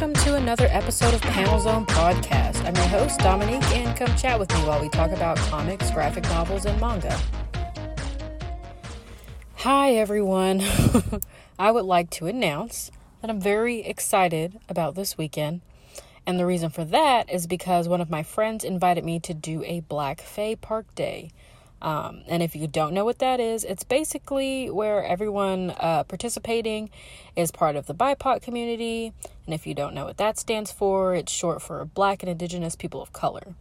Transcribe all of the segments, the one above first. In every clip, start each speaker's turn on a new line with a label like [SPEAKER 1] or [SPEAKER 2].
[SPEAKER 1] welcome to another episode of Panel Zone Podcast. I'm your host, Dominique, and come chat with me while we talk about comics, graphic novels, and manga. Hi, everyone. I would like to announce that I'm very excited about this weekend. And the reason for that is because one of my friends invited me to do a Black Fae Park Day. Um, and if you don't know what that is, it's basically where everyone uh, participating is part of the BIPOC community. And if you don't know what that stands for, it's short for Black and Indigenous People of Color.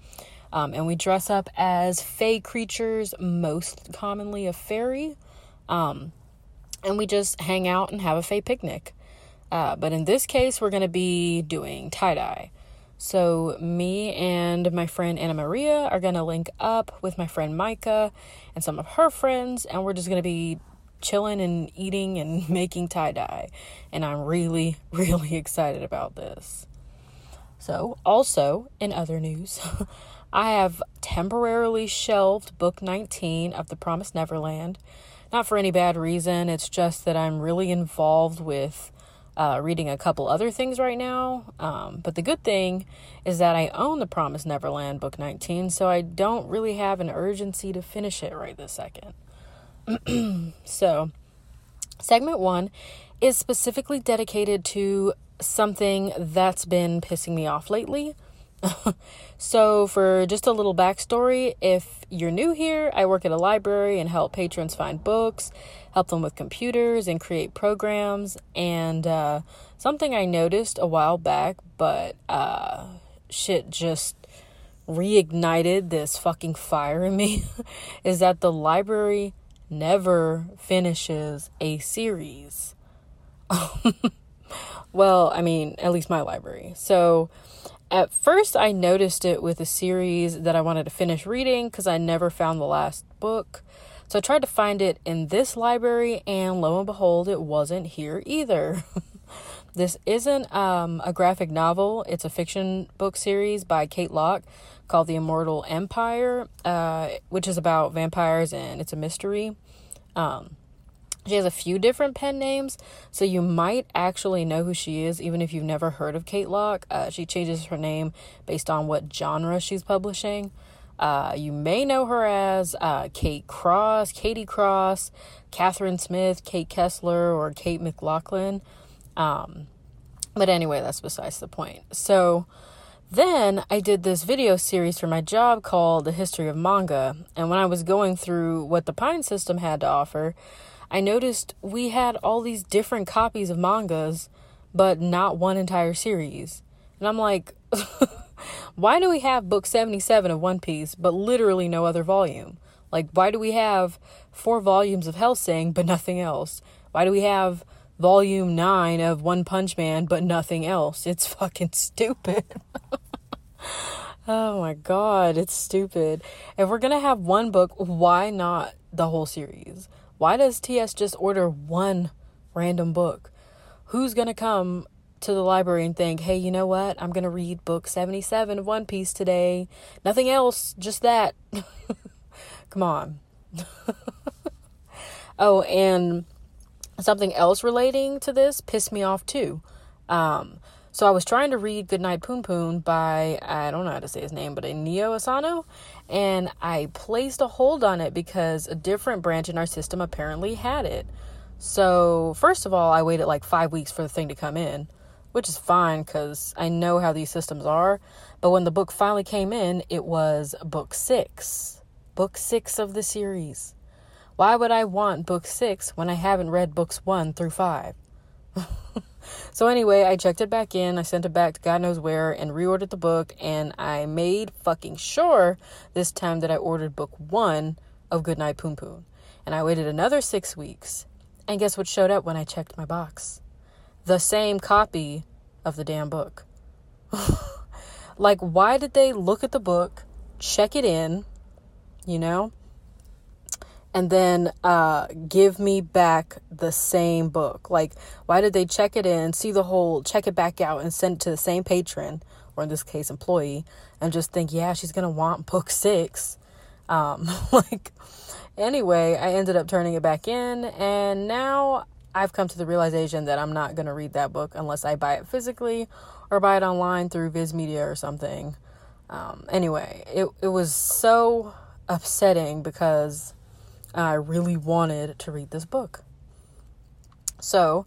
[SPEAKER 1] Um, and we dress up as fae creatures, most commonly a fairy. Um, and we just hang out and have a fae picnic. Uh, but in this case, we're going to be doing tie dye. So, me and my friend Anna Maria are going to link up with my friend Micah and some of her friends, and we're just going to be chilling and eating and making tie dye. And I'm really, really excited about this. So, also in other news, I have temporarily shelved book 19 of The Promised Neverland. Not for any bad reason, it's just that I'm really involved with uh, reading a couple other things right now. Um, but the good thing is that I own The Promised Neverland book 19, so I don't really have an urgency to finish it right this second. so, segment one is specifically dedicated to something that's been pissing me off lately. so, for just a little backstory, if you're new here, I work at a library and help patrons find books, help them with computers, and create programs. And uh, something I noticed a while back, but uh, shit just reignited this fucking fire in me, is that the library never finishes a series. well, I mean, at least my library. So, at first, I noticed it with a series that I wanted to finish reading because I never found the last book. So I tried to find it in this library, and lo and behold, it wasn't here either. this isn't um, a graphic novel, it's a fiction book series by Kate Locke called The Immortal Empire, uh, which is about vampires and it's a mystery. Um, she has a few different pen names, so you might actually know who she is, even if you've never heard of Kate Locke. Uh, she changes her name based on what genre she's publishing. Uh, you may know her as uh, Kate Cross, Katie Cross, Catherine Smith, Kate Kessler, or Kate McLaughlin. Um, but anyway, that's besides the point. So then I did this video series for my job called The History of Manga. And when I was going through what the PINES system had to offer, I noticed we had all these different copies of mangas, but not one entire series. And I'm like, why do we have book 77 of One Piece, but literally no other volume? Like, why do we have four volumes of Hellsing, but nothing else? Why do we have volume 9 of One Punch Man, but nothing else? It's fucking stupid. oh my god, it's stupid. If we're gonna have one book, why not the whole series? Why does TS just order one random book? Who's going to come to the library and think, hey, you know what? I'm going to read book 77 of One Piece today. Nothing else, just that. Come on. oh, and something else relating to this pissed me off too. Um, so I was trying to read Goodnight Punpun by, I don't know how to say his name, but Inio Asano. And I placed a hold on it because a different branch in our system apparently had it. So, first of all, I waited like five weeks for the thing to come in, which is fine because I know how these systems are. But when the book finally came in, it was book six. Book six of the series. Why would I want book six when I haven't read books one through five? So anyway, I checked it back in. I sent it back to God knows where and reordered the book. And I made fucking sure this time that I ordered book one of Goodnight Punpun. And I waited another six weeks. And guess what showed up when I checked my box? The same copy of the damn book. like, why did they look at the book, check it in, you know? And then uh, give me back the same book. Like, why did they check it in, see the whole, check it back out, and send it to the same patron, or in this case, employee, and just think, yeah, she's gonna want book six. Um, like, anyway, I ended up turning it back in, and now I've come to the realization that I'm not gonna read that book unless I buy it physically, or buy it online through Viz Media or something. Um, anyway, it it was so upsetting because I really wanted to read this book. So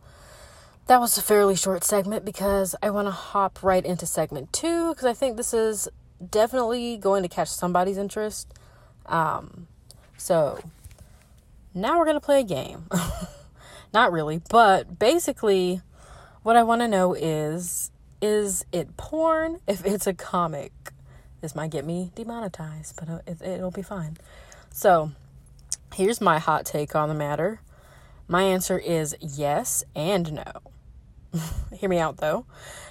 [SPEAKER 1] that was a fairly short segment because I want to hop right into segment two because I think this is definitely going to catch somebody's interest. Um, so now we're going to play a game. Not really, but basically, what I want to know is is it porn if it's a comic? This might get me demonetized, but uh, it, it'll be fine. So, here's my hot take on the matter. My answer is yes and no. Hear me out though.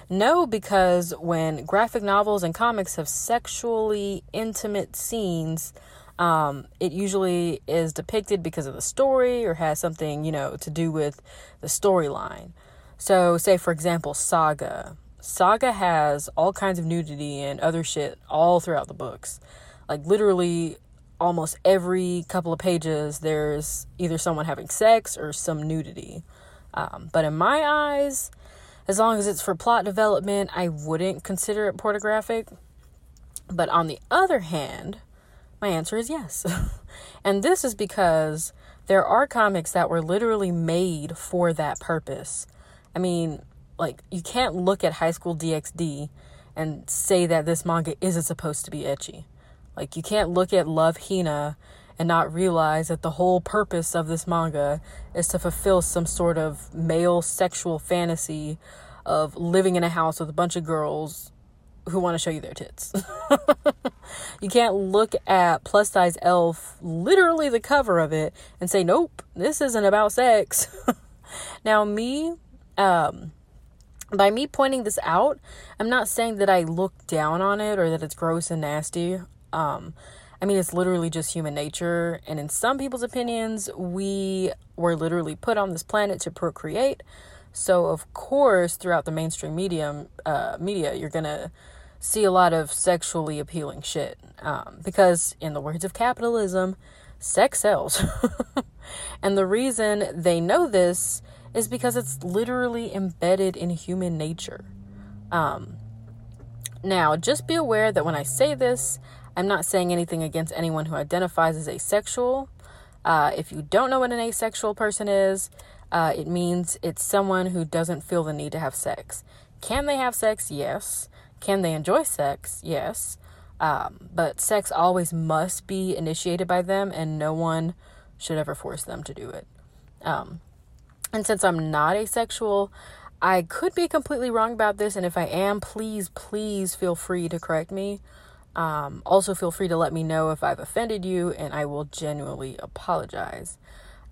[SPEAKER 1] No, because when graphic novels and comics have sexually intimate scenes, um, it usually is depicted because of the story or has something, you know, to do with the storyline. So, say for example, Saga. Saga has all kinds of nudity and other shit all throughout the books. Like, literally, almost every couple of pages, there's either someone having sex or some nudity. Um, but in my eyes, as long as it's for plot development, I wouldn't consider it pornographic. But on the other hand, my answer is yes. and this is because there are comics that were literally made for that purpose. I mean, like, you can't look at High School DxD and say that this manga isn't supposed to be ecchi. Like, you can't look at Love Hina and not realize that the whole purpose of this manga is to fulfill some sort of male sexual fantasy of living in a house with a bunch of girls who want to show you their tits. you can't look at plus size elf, literally the cover of it, and say, nope, this isn't about sex. now, me, um, by me pointing this out, I'm not saying that I look down on it or that it's gross and nasty. Um, I mean, it's literally just human nature. And in some people's opinions, we were literally put on this planet to procreate. So, of course, throughout the mainstream medium, uh, media, you're going to see a lot of sexually appealing shit. Um, because, in the words of capitalism, sex sells. and the reason they know this is because it's literally embedded in human nature. Um, now, just be aware that when I say this, I'm not saying anything against anyone who identifies as asexual. Uh, if you don't know what an asexual person is, uh, it means it's someone who doesn't feel the need to have sex. Can they have sex? Yes. Can they enjoy sex? Yes. Um, but sex always must be initiated by them, and no one should ever force them to do it. Um, and since I'm not asexual, I could be completely wrong about this, and if I am, please, please feel free to correct me. Um, also, feel free to let me know if I've offended you, and I will genuinely apologize.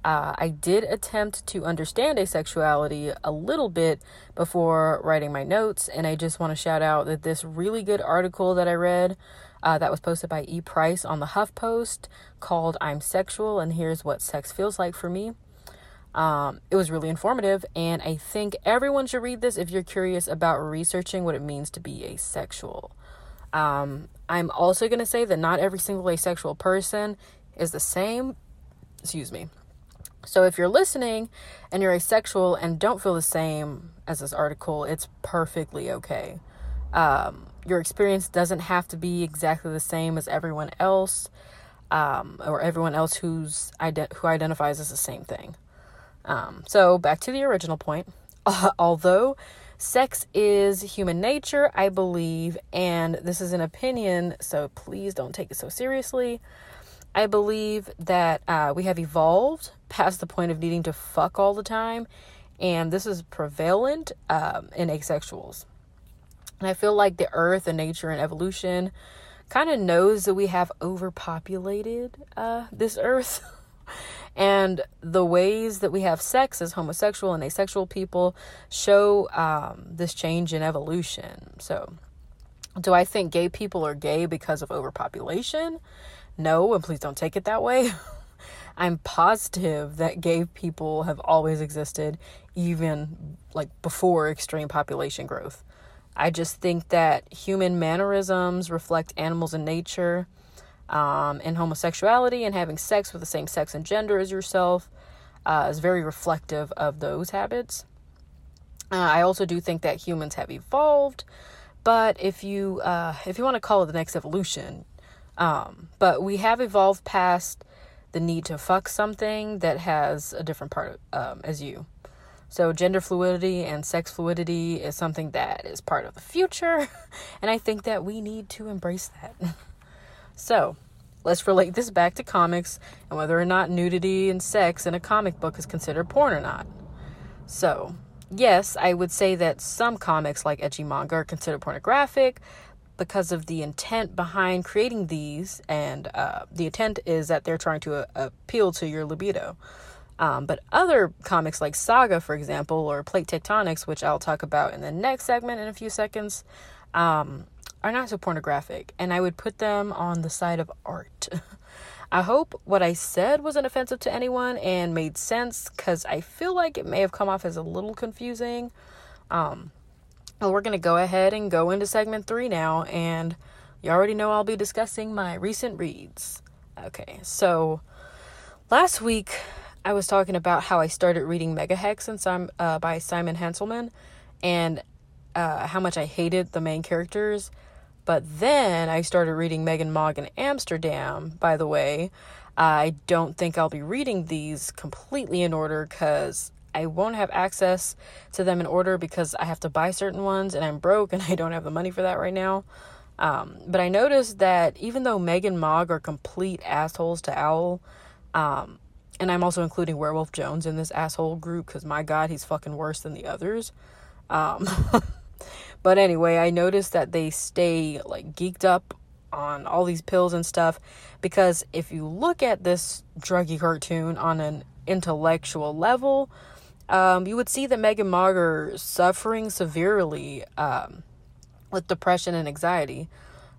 [SPEAKER 1] Uh, I did attempt to understand asexuality a little bit before writing my notes, and I just want to shout out that this really good article that I read uh, that was posted by E. Price on the HuffPost called I'm Asexual, and here's what sex feels like for me. Um, it was really informative, and I think everyone should read this if you're curious about researching what it means to be asexual. Um, I'm also going to say that not every single asexual person is the same. Excuse me. So if you're listening and you're asexual and don't feel the same as this article, it's perfectly okay. Um, your experience doesn't have to be exactly the same as everyone else, um, or everyone else who's who identifies as the same thing. Um, so back to the original point. Uh, although Sex is human nature, I believe, and this is an opinion, so please don't take it so seriously. I believe that uh, we have evolved past the point of needing to fuck all the time, and this is prevalent um, in asexuals. And I feel like the earth and nature and evolution kind of knows that we have overpopulated uh, this earth. And the ways that we have sex as homosexual and asexual people show um, this change in evolution. So, do I think gay people are gay because of overpopulation? No, and please don't take it that way. I'm positive that gay people have always existed, even like before extreme population growth. I just think that human mannerisms reflect animals in nature um, and homosexuality and having sex with the same sex and gender as yourself uh, is very reflective of those habits. Uh, I also do think that humans have evolved, but if you uh, if you want to call it the next evolution, um, but we have evolved past the need to fuck something that has a different part um, as you. So, gender fluidity and sex fluidity is something that is part of the future, and I think that we need to embrace that. so, let's relate this back to comics and whether or not nudity and sex in a comic book is considered porn or not. So, yes, I would say that some comics like ecchi manga are considered pornographic, because of the intent behind creating these, and uh, the intent is that they're trying to uh, appeal to your libido. Um, but other comics like Saga, for example, or Plate Tectonics, which I'll talk about in the next segment in a few seconds, um, are not so pornographic, and I would put them on the side of art. I hope what I said wasn't offensive to anyone and made sense because I feel like it may have come off as a little confusing. Um, well, we're going to go ahead and go into segment three now, and you already know I'll be discussing my recent reads. Okay, so last week I was talking about how I started reading Megahex and some, uh, by Simon Hanselmann and uh, how much I hated the main characters. But then I started reading Megg and Mogg in Amsterdam, by the way. I don't think I'll be reading these completely in order because I won't have access to them in order because I have to buy certain ones and I'm broke and I don't have the money for that right now. Um, but I noticed that even though Megg and Mogg are complete assholes to Owl, um, and I'm also including Werewolf Jones in this asshole group because my god, he's fucking worse than the others. Um, but anyway, I noticed that they stay like geeked up on all these pills and stuff because if you look at this druggy cartoon on an intellectual level, um, you would see that Megg and Mogg are suffering severely um, with depression and anxiety.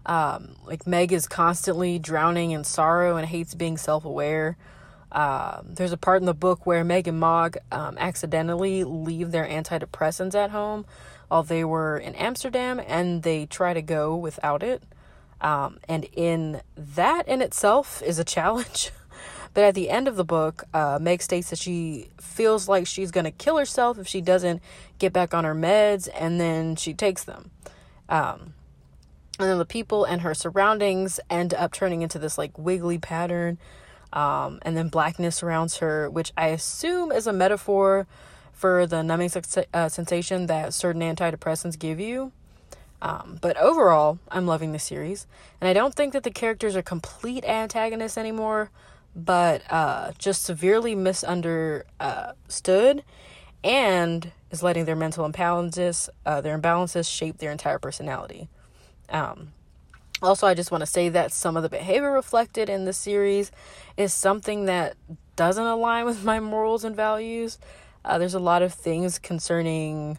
[SPEAKER 1] Um, like Megg is constantly drowning in sorrow and hates being self-aware. Um, there's a part in the book where Megg and Mogg um, accidentally leave their antidepressants at home while they were in Amsterdam, and they try to go without it. Um, and in that in itself is a challenge. But at the end of the book, uh, Megg states that she feels like she's going to kill herself if she doesn't get back on her meds, and then she takes them. Um, and then the people and her surroundings end up turning into this like wiggly pattern. Um, and then blackness surrounds her, which I assume is a metaphor for the numbing uh, sensation that certain antidepressants give you. Um, but overall, I'm loving the series, and I don't think that the characters are complete antagonists anymore but uh, just severely misunderstood and is letting their mental imbalances, uh, their imbalances shape their entire personality. Um, also, I just want to say that some of the behavior reflected in the series is something that doesn't align with my morals and values. Uh, there's a lot of things concerning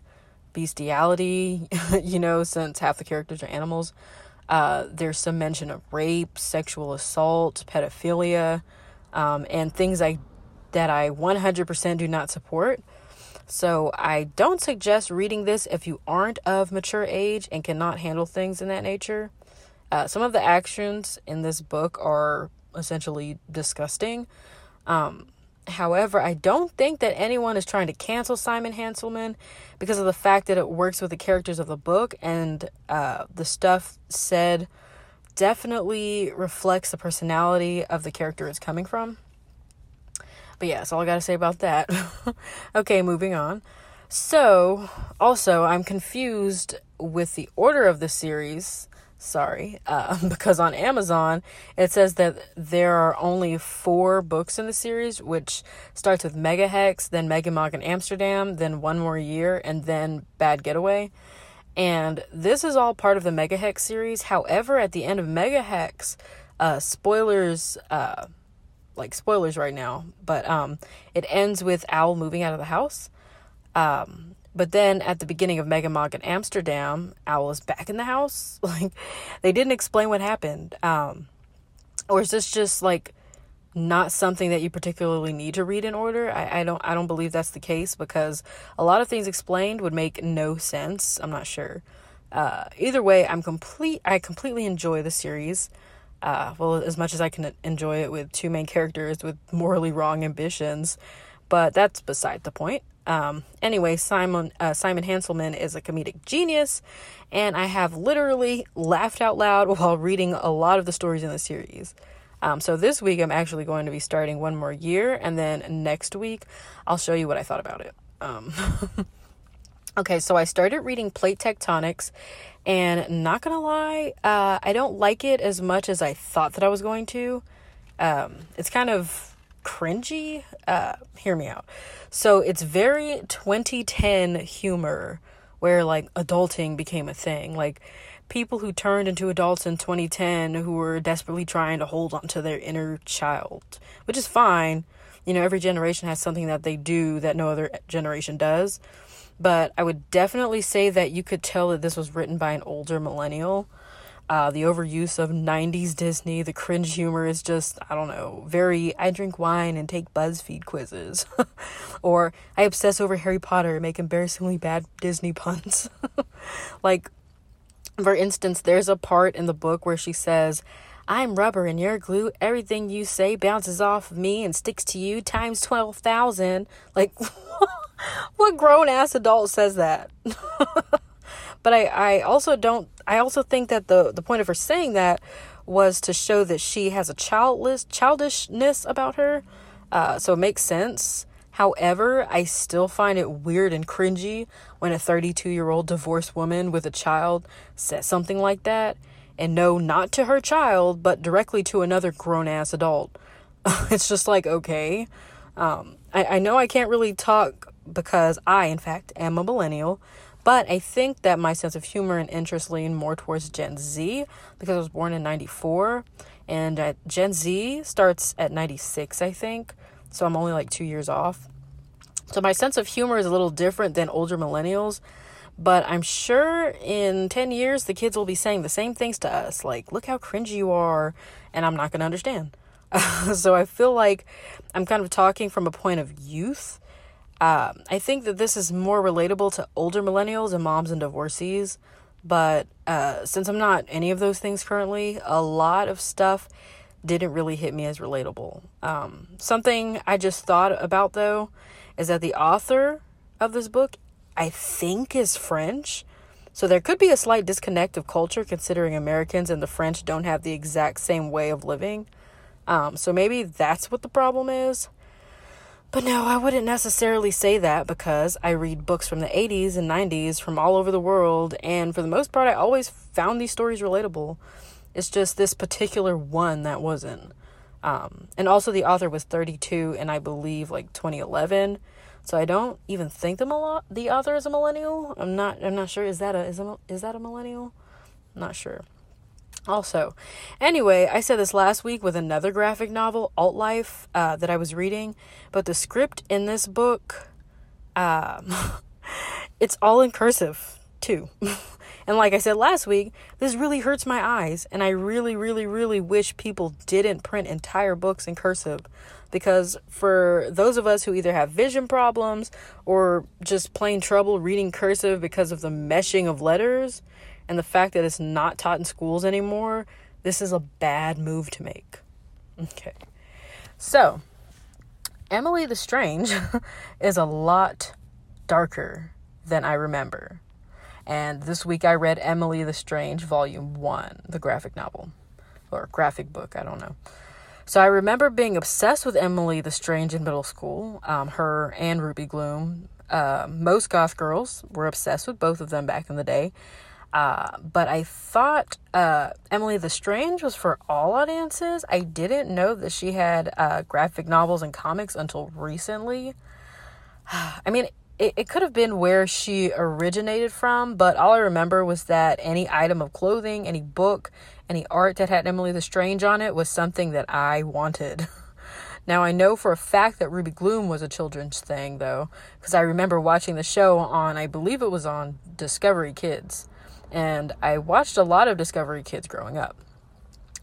[SPEAKER 1] bestiality, you know, since half the characters are animals. Uh, there's some mention of rape, sexual assault, pedophilia, um, and things I that I 100% do not support. So I don't suggest reading this if you aren't of mature age and cannot handle things in that nature. Uh, some of the actions in this book are essentially disgusting. Um, however, I don't think that anyone is trying to cancel Simon Hanselmann because of the fact that it works with the characters of the book and uh, the stuff said definitely reflects the personality of the character it's coming from. But yeah, that's all I gotta say about that. okay, moving on. So, also, I'm confused with the order of the series. Sorry, uh, because on Amazon it says that there are only four books in the series, which starts with Megahex, then Megg and Mogg in Amsterdam, then One More Year, and then Bad Getaway. And this is all part of the Megahex series. However, at the end of Megahex, uh, spoilers, uh, like spoilers right now, but um, it ends with Owl moving out of the house. Um, but then at the beginning of Megg and Mogg in Amsterdam, Owl is back in the house. Like they didn't explain what happened. Um, or is this just like not something that you particularly need to read in order. I, I don't I don't believe that's the case because a lot of things explained would make no sense. I'm not sure. Uh, either way, I'm complete. I completely enjoy the series. Uh, well, as much as I can enjoy it with two main characters with morally wrong ambitions, but that's beside the point. Um, anyway, Simon uh, Simon Hanselmann is a comedic genius, and I have literally laughed out loud while reading a lot of the stories in the series. Um, so this week I'm actually going to be starting one more year, and then next week I'll show you what I thought about it. Um, okay, so I started reading Plate Tectonics, and not gonna lie, uh, I don't like it as much as I thought that I was going to. Um, it's kind of cringy. Uh, hear me out. So it's very 2010 humor where like adulting became a thing. Like people who turned into adults in 2010 who were desperately trying to hold on to their inner child, which is fine. You know, every generation has something that they do that no other generation does. But I would definitely say that you could tell that this was written by an older millennial. Uh, the overuse of 90s Disney, the cringe humor is just, I don't know, very I drink wine and take BuzzFeed quizzes. or I obsess over Harry Potter and make embarrassingly bad Disney puns. like, for instance, there's a part in the book where she says, I'm rubber and you're glue. Everything you say bounces off of me and sticks to you times 12,000. Like, what grown ass adult says that? But I, I also don't, I also think that the, the point of her saying that was to show that she has a childless, childishness about her. Uh, so it makes sense. However, I still find it weird and cringy when a 32 year old divorced woman with a child says something like that. And no, not to her child, but directly to another grown ass adult. it's just like, okay. Um, I, I know I can't really talk because I, in fact, am a millennial, but I think that my sense of humor and interest lean more towards Gen Z because I was born in 94 and uh, Gen Z starts at 96, I think so I'm only like two years off. So my sense of humor is a little different than older millennials, but I'm sure in 10 years the kids will be saying the same things to us like, look how cringy you are, and I'm not going to understand. so I feel like I'm kind of talking from a point of youth. Uh, I think that this is more relatable to older millennials and moms and divorcees, but uh, since I'm not any of those things currently, a lot of stuff didn't really hit me as relatable. Um, something I just thought about though is that the author of this book, I think, is French. So there could be a slight disconnect of culture considering Americans and the French don't have the exact same way of living. Um, so maybe that's what the problem is. But no, I wouldn't necessarily say that because I read books from the 80s and 90s from all over the world, and for the most part, I always found these stories relatable. It's just this particular one that wasn't. Um, and also the author was 32 and I believe like 2011. So I don't even think the mil- the author is a millennial. I'm not I'm not sure is that a is a, is that a millennial? I'm not sure. Also, anyway, I said this last week with another graphic novel, Alt Life, uh, that I was reading, but the script in this book, um, it's all in cursive too. And like I said last week, this really hurts my eyes. And I really, really, really wish people didn't print entire books in cursive. Because for those of us who either have vision problems or just plain trouble reading cursive because of the meshing of letters and the fact that it's not taught in schools anymore, this is a bad move to make. Okay. So, Emily the Strange is a lot darker than I remember. And this week I read Emily the Strange, Volume 1, the graphic novel or graphic book, I don't know. So I remember being obsessed with Emily the Strange in middle school, um, her and Ruby Gloom. Uh, most goth girls were obsessed with both of them back in the day. Uh, but I thought uh, Emily the Strange was for all audiences. I didn't know that she had uh, graphic novels and comics until recently. I mean, it, it could have been where she originated from, but all I remember was that any item of clothing, any book, any art that had Emily the Strange on it was something that I wanted. Now, I know for a fact that Ruby Gloom was a children's thing, though, because I remember watching the show on, I believe it was on Discovery Kids. And I watched a lot of Discovery Kids growing up.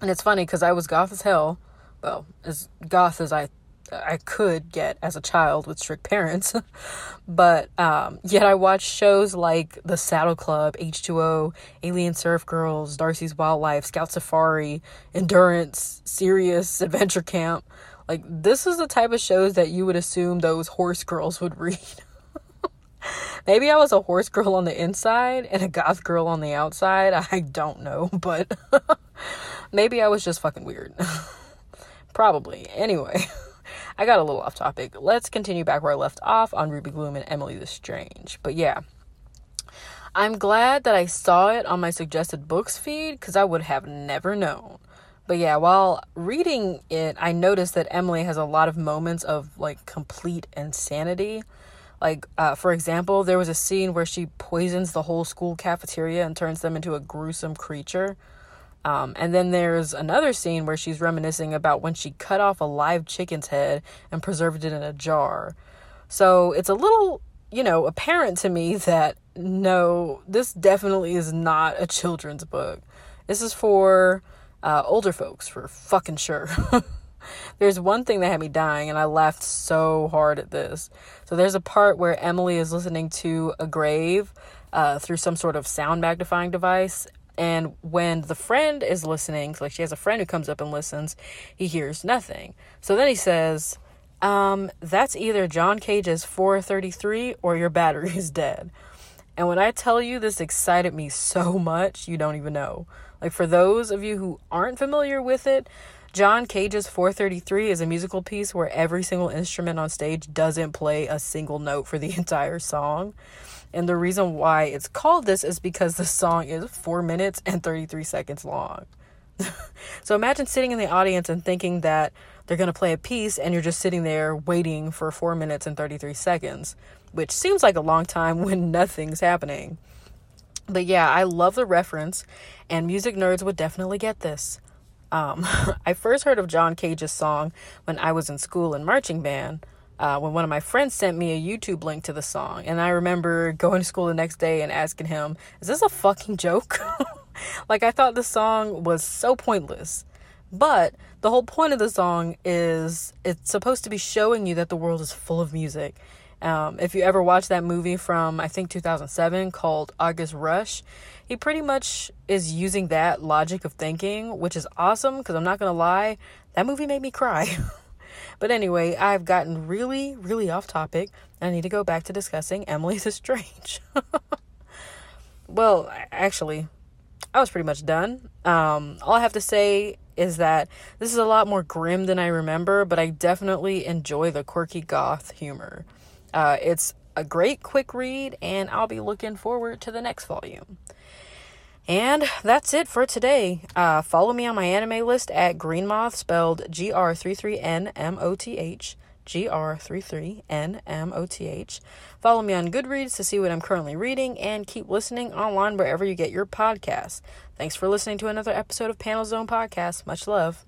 [SPEAKER 1] And it's funny because I was goth as hell. Well, as goth as I I could get as a child with strict parents. but um, yet I watched shows like The Saddle Club, H2O, Alien Surf Girls, Darcy's Wildlife, Scout Safari, Endurance, Serious, Adventure Camp. Like, this is the type of shows that you would assume those horse girls would read. Maybe I was a horse girl on the inside and a goth girl on the outside. I don't know, but maybe I was just fucking weird. Probably. Anyway, I got a little off topic. Let's continue back where I left off on Ruby Gloom and Emily the Strange. But yeah, I'm glad that I saw it on my suggested books feed because I would have never known. But yeah, while reading it, I noticed that Emily has a lot of moments of like complete insanity. Like, uh, for example, there was a scene where she poisons the whole school cafeteria and turns them into a gruesome creature. Um, and then there's another scene where she's reminiscing about when she cut off a live chicken's head and preserved it in a jar. So it's a little, you know, apparent to me that no, this definitely is not a children's book. This is for uh, older folks, for fucking sure. there's one thing that had me dying, and I laughed so hard at this. So there's a part where Emily is listening to a grave uh, through some sort of sound magnifying device. And when the friend is listening, like she has a friend who comes up and listens, he hears nothing. So then he says, um, That's either John Cage's 433 or your battery is dead. And when I tell you this excited me so much, you don't even know. Like, for those of you who aren't familiar with it, John Cage's 433 is a musical piece where every single instrument on stage doesn't play a single note for the entire song. And the reason why it's called this is because the song is 4 minutes and 33 seconds long. so imagine sitting in the audience and thinking that they're going to play a piece and you're just sitting there waiting for 4 minutes and 33 seconds which seems like a long time when nothing's happening. But yeah, I love the reference, and music nerds would definitely get this. Um, I first heard of John Cage's song when I was in school in marching band. Uh, when one of my friends sent me a YouTube link to the song, and I remember going to school the next day and asking him, "Is this a fucking joke?" like I thought the song was so pointless. But the whole point of the song is it's supposed to be showing you that the world is full of music um, if you ever watched that movie from, I think, 2007 called August Rush, he pretty much is using that logic of thinking, which is awesome because I'm not to lie, that movie made me cry. but anyway, I've gotten really, really off topic. I need to go back to discussing Emily the Strange. well, actually, I was pretty much done. Um, all I have to say is that this is a lot more grim than I remember, but I definitely enjoy the quirky goth humor. Uh, it's a great quick read, and I'll be looking forward to the next volume. And that's it for today. Uh, follow me on my anime list at Greenmoth, spelled G R 33 N M O T H. G R 33 N M O T H. Follow me on Goodreads to see what I'm currently reading, and keep listening online wherever you get your podcasts. Thanks for listening to another episode of Panel Zone Podcast. Much love.